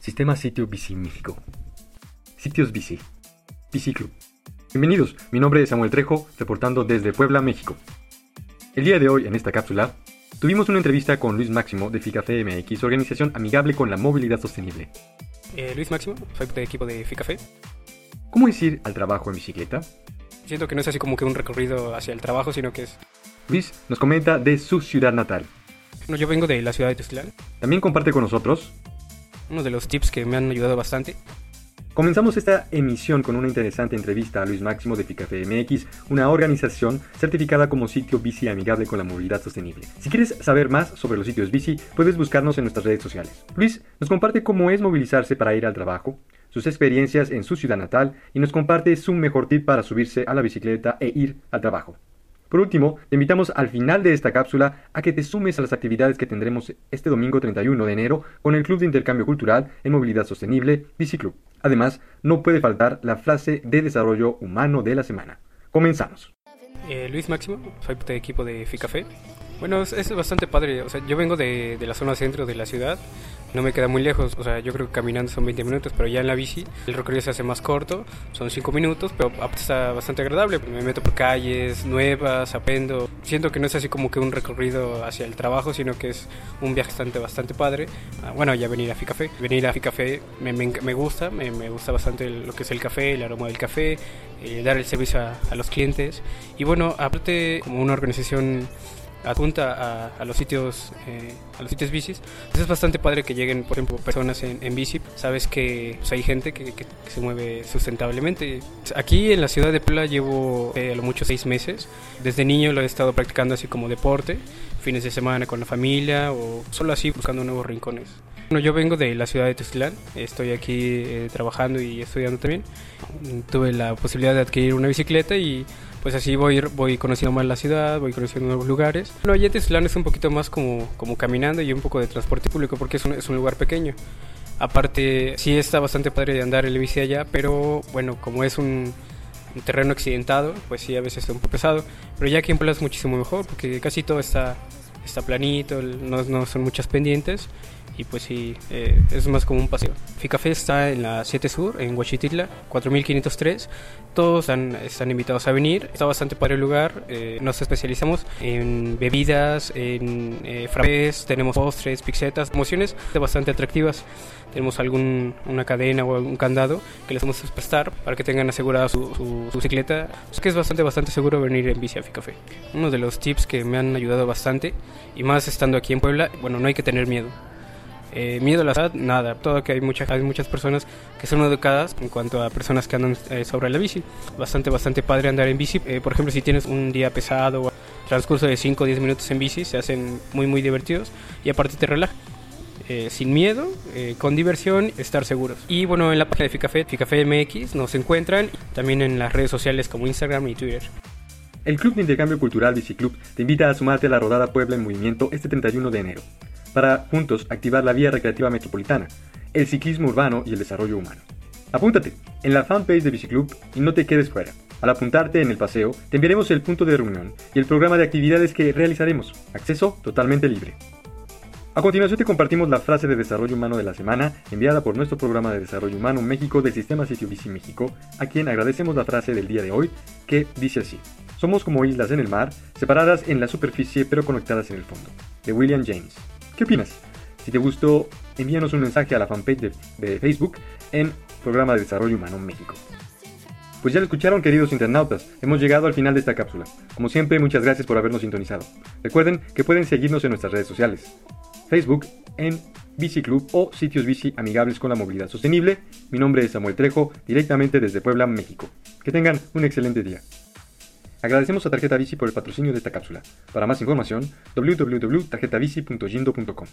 Sistema Sitio Bici México. Sitios Bici. Bici Club. Bienvenidos, mi nombre es Samuel Trejo, reportando desde Puebla, México. El día de hoy, en esta cápsula, tuvimos una entrevista con Luis Máximo de FICAFE MX, organización amigable con la movilidad sostenible. Eh, Luis Máximo, soy de equipo de FICAFE. ¿Cómo es ir al trabajo en bicicleta? Siento que no es así como que un recorrido hacia el trabajo, sino que es... Luis nos comenta de su ciudad natal. No, yo vengo de la ciudad de Tezclán. También comparte con nosotros Uno de los tips que me han ayudado bastante. Comenzamos esta emisión con una interesante entrevista a Luis Máximo de Ficafe MX, una organización certificada como sitio bici amigable con la movilidad sostenible. Si quieres saber más sobre los sitios bici, puedes buscarnos en nuestras redes sociales. Luis nos comparte cómo es movilizarse para ir al trabajo, sus experiencias en su ciudad natal y nos comparte su mejor tip para subirse a la bicicleta e ir al trabajo. Por último, te invitamos al final de esta cápsula a que te sumes a las actividades que tendremos este domingo 31 de enero con el Club de Intercambio Cultural en Movilidad Sostenible, Biciclub. Además, no puede faltar la frase de desarrollo humano de la semana. Comenzamos. Eh, Luis Máximo, soy de equipo de FICAFE. Bueno, es, es bastante padre. O sea, yo vengo de, de la zona centro de la ciudad. No me queda muy lejos. O sea, yo creo que caminando son 20 minutos, pero ya en la bici el recorrido se hace más corto. Son 5 minutos, pero está bastante agradable. Me meto por calles nuevas, aprendo. Siento que no es así como que un recorrido hacia el trabajo, sino que es un viaje bastante, bastante padre. Ah, bueno, ya venir a FICAFE. Venir a FICAFE me, me, me gusta. Me, me, gusta bastante lo que es el café, el aroma del café, eh, dar el servicio a, a los clientes. Y bueno, aparte, como una organización adjunta a, a, los sitios eh, a los sitios bicis. Pues es bastante padre que lleguen por ejemplo personas en, en bici. Sabes que pues, hay gente que, que, que, se mueve sustentablemente. Aquí en la ciudad de Puebla llevo eh, a lo mucho seis meses. Desde niño lo he estado practicando así como deporte fines de semana con la familia o solo así buscando nuevos rincones bueno, yo vengo de la ciudad de Tezclán, estoy aquí eh, trabajando y estudiando también. Tuve la posibilidad de adquirir una bicicleta y pues así voy, voy conociendo más la ciudad, voy conociendo nuevos lugares. Bueno, allá Tezclán es un poquito más como, como caminando y un poco de transporte público porque es un, es un lugar pequeño. Aparte, sí está bastante padre de andar en la bici allá, pero bueno, como es un, un terreno accidentado, pues sí, a veces es un poco pesado. Pero ya aquí en Puebla es muchísimo mejor porque casi todo está, está planito, no, no son muchas pendientes y pues sí, eh, es más como un paseo. Ficafé está en la 7 Sur, en Huachititla, 4503. Todos están, están invitados a venir. Está bastante padre el lugar. Eh, nos especializamos en bebidas, en eh, frappés, tenemos postres, pixetas, promociones bastante atractivas. Tenemos algún una cadena o un candado que les vamos a prestar para que tengan asegurada su, su, su bicicleta. Es que es bastante, bastante seguro venir en bici a Ficafé. Uno de los tips que me han ayudado bastante, y más estando aquí en Puebla, bueno, no hay que tener miedo. Eh, miedo a la edad, nada. Todo que hay, mucha, hay muchas personas que son educadas en cuanto a personas que andan eh, sobre la bici. Bastante, bastante padre andar en bici. Eh, por ejemplo, si tienes un día pesado o transcurso de 5 o 10 minutos en bici, se hacen muy, muy divertidos y aparte te relaja. sin miedo, con diversión, estar seguros. Y bueno, en la página de Ficafe, Ficafe MX, nos encuentran también en las redes sociales como Instagram y Twitter. El Club de Intercambio Cultural Biciclub te invita a sumarte a la rodada Puebla en Movimiento este 31 de enero para juntos activar la vía recreativa metropolitana, el ciclismo urbano y el desarrollo humano. Apúntate en la fanpage de Biciclub y no te quedes fuera. Al apuntarte en el paseo, te enviaremos el punto de reunión y el programa de actividades que realizaremos. Acceso totalmente libre. A continuación te compartimos la frase de desarrollo humano de la semana enviada por nuestro programa de desarrollo humano México del Sistema Bici México, a quien agradecemos la frase del día de hoy, que dice así. Somos como islas en el mar, separadas en la superficie pero conectadas en el fondo. De William James. ¿Qué opinas? Si te gustó, envíanos un mensaje a la fanpage de, Facebook en Programa de Desarrollo Humano México. Pues ya lo escucharon queridos internautas, hemos llegado al final de esta cápsula. Como siempre, muchas gracias por habernos sintonizado. Recuerden que pueden seguirnos en nuestras redes sociales. Facebook en Biciclub o sitios bici amigables con la movilidad sostenible. Mi nombre es Samuel Trejo, directamente desde Puebla, México. Que tengan un excelente día. Agradecemos a Tarjeta Bici por el patrocinio de esta cápsula. Para más información, www.tarjetabici.yindo.com.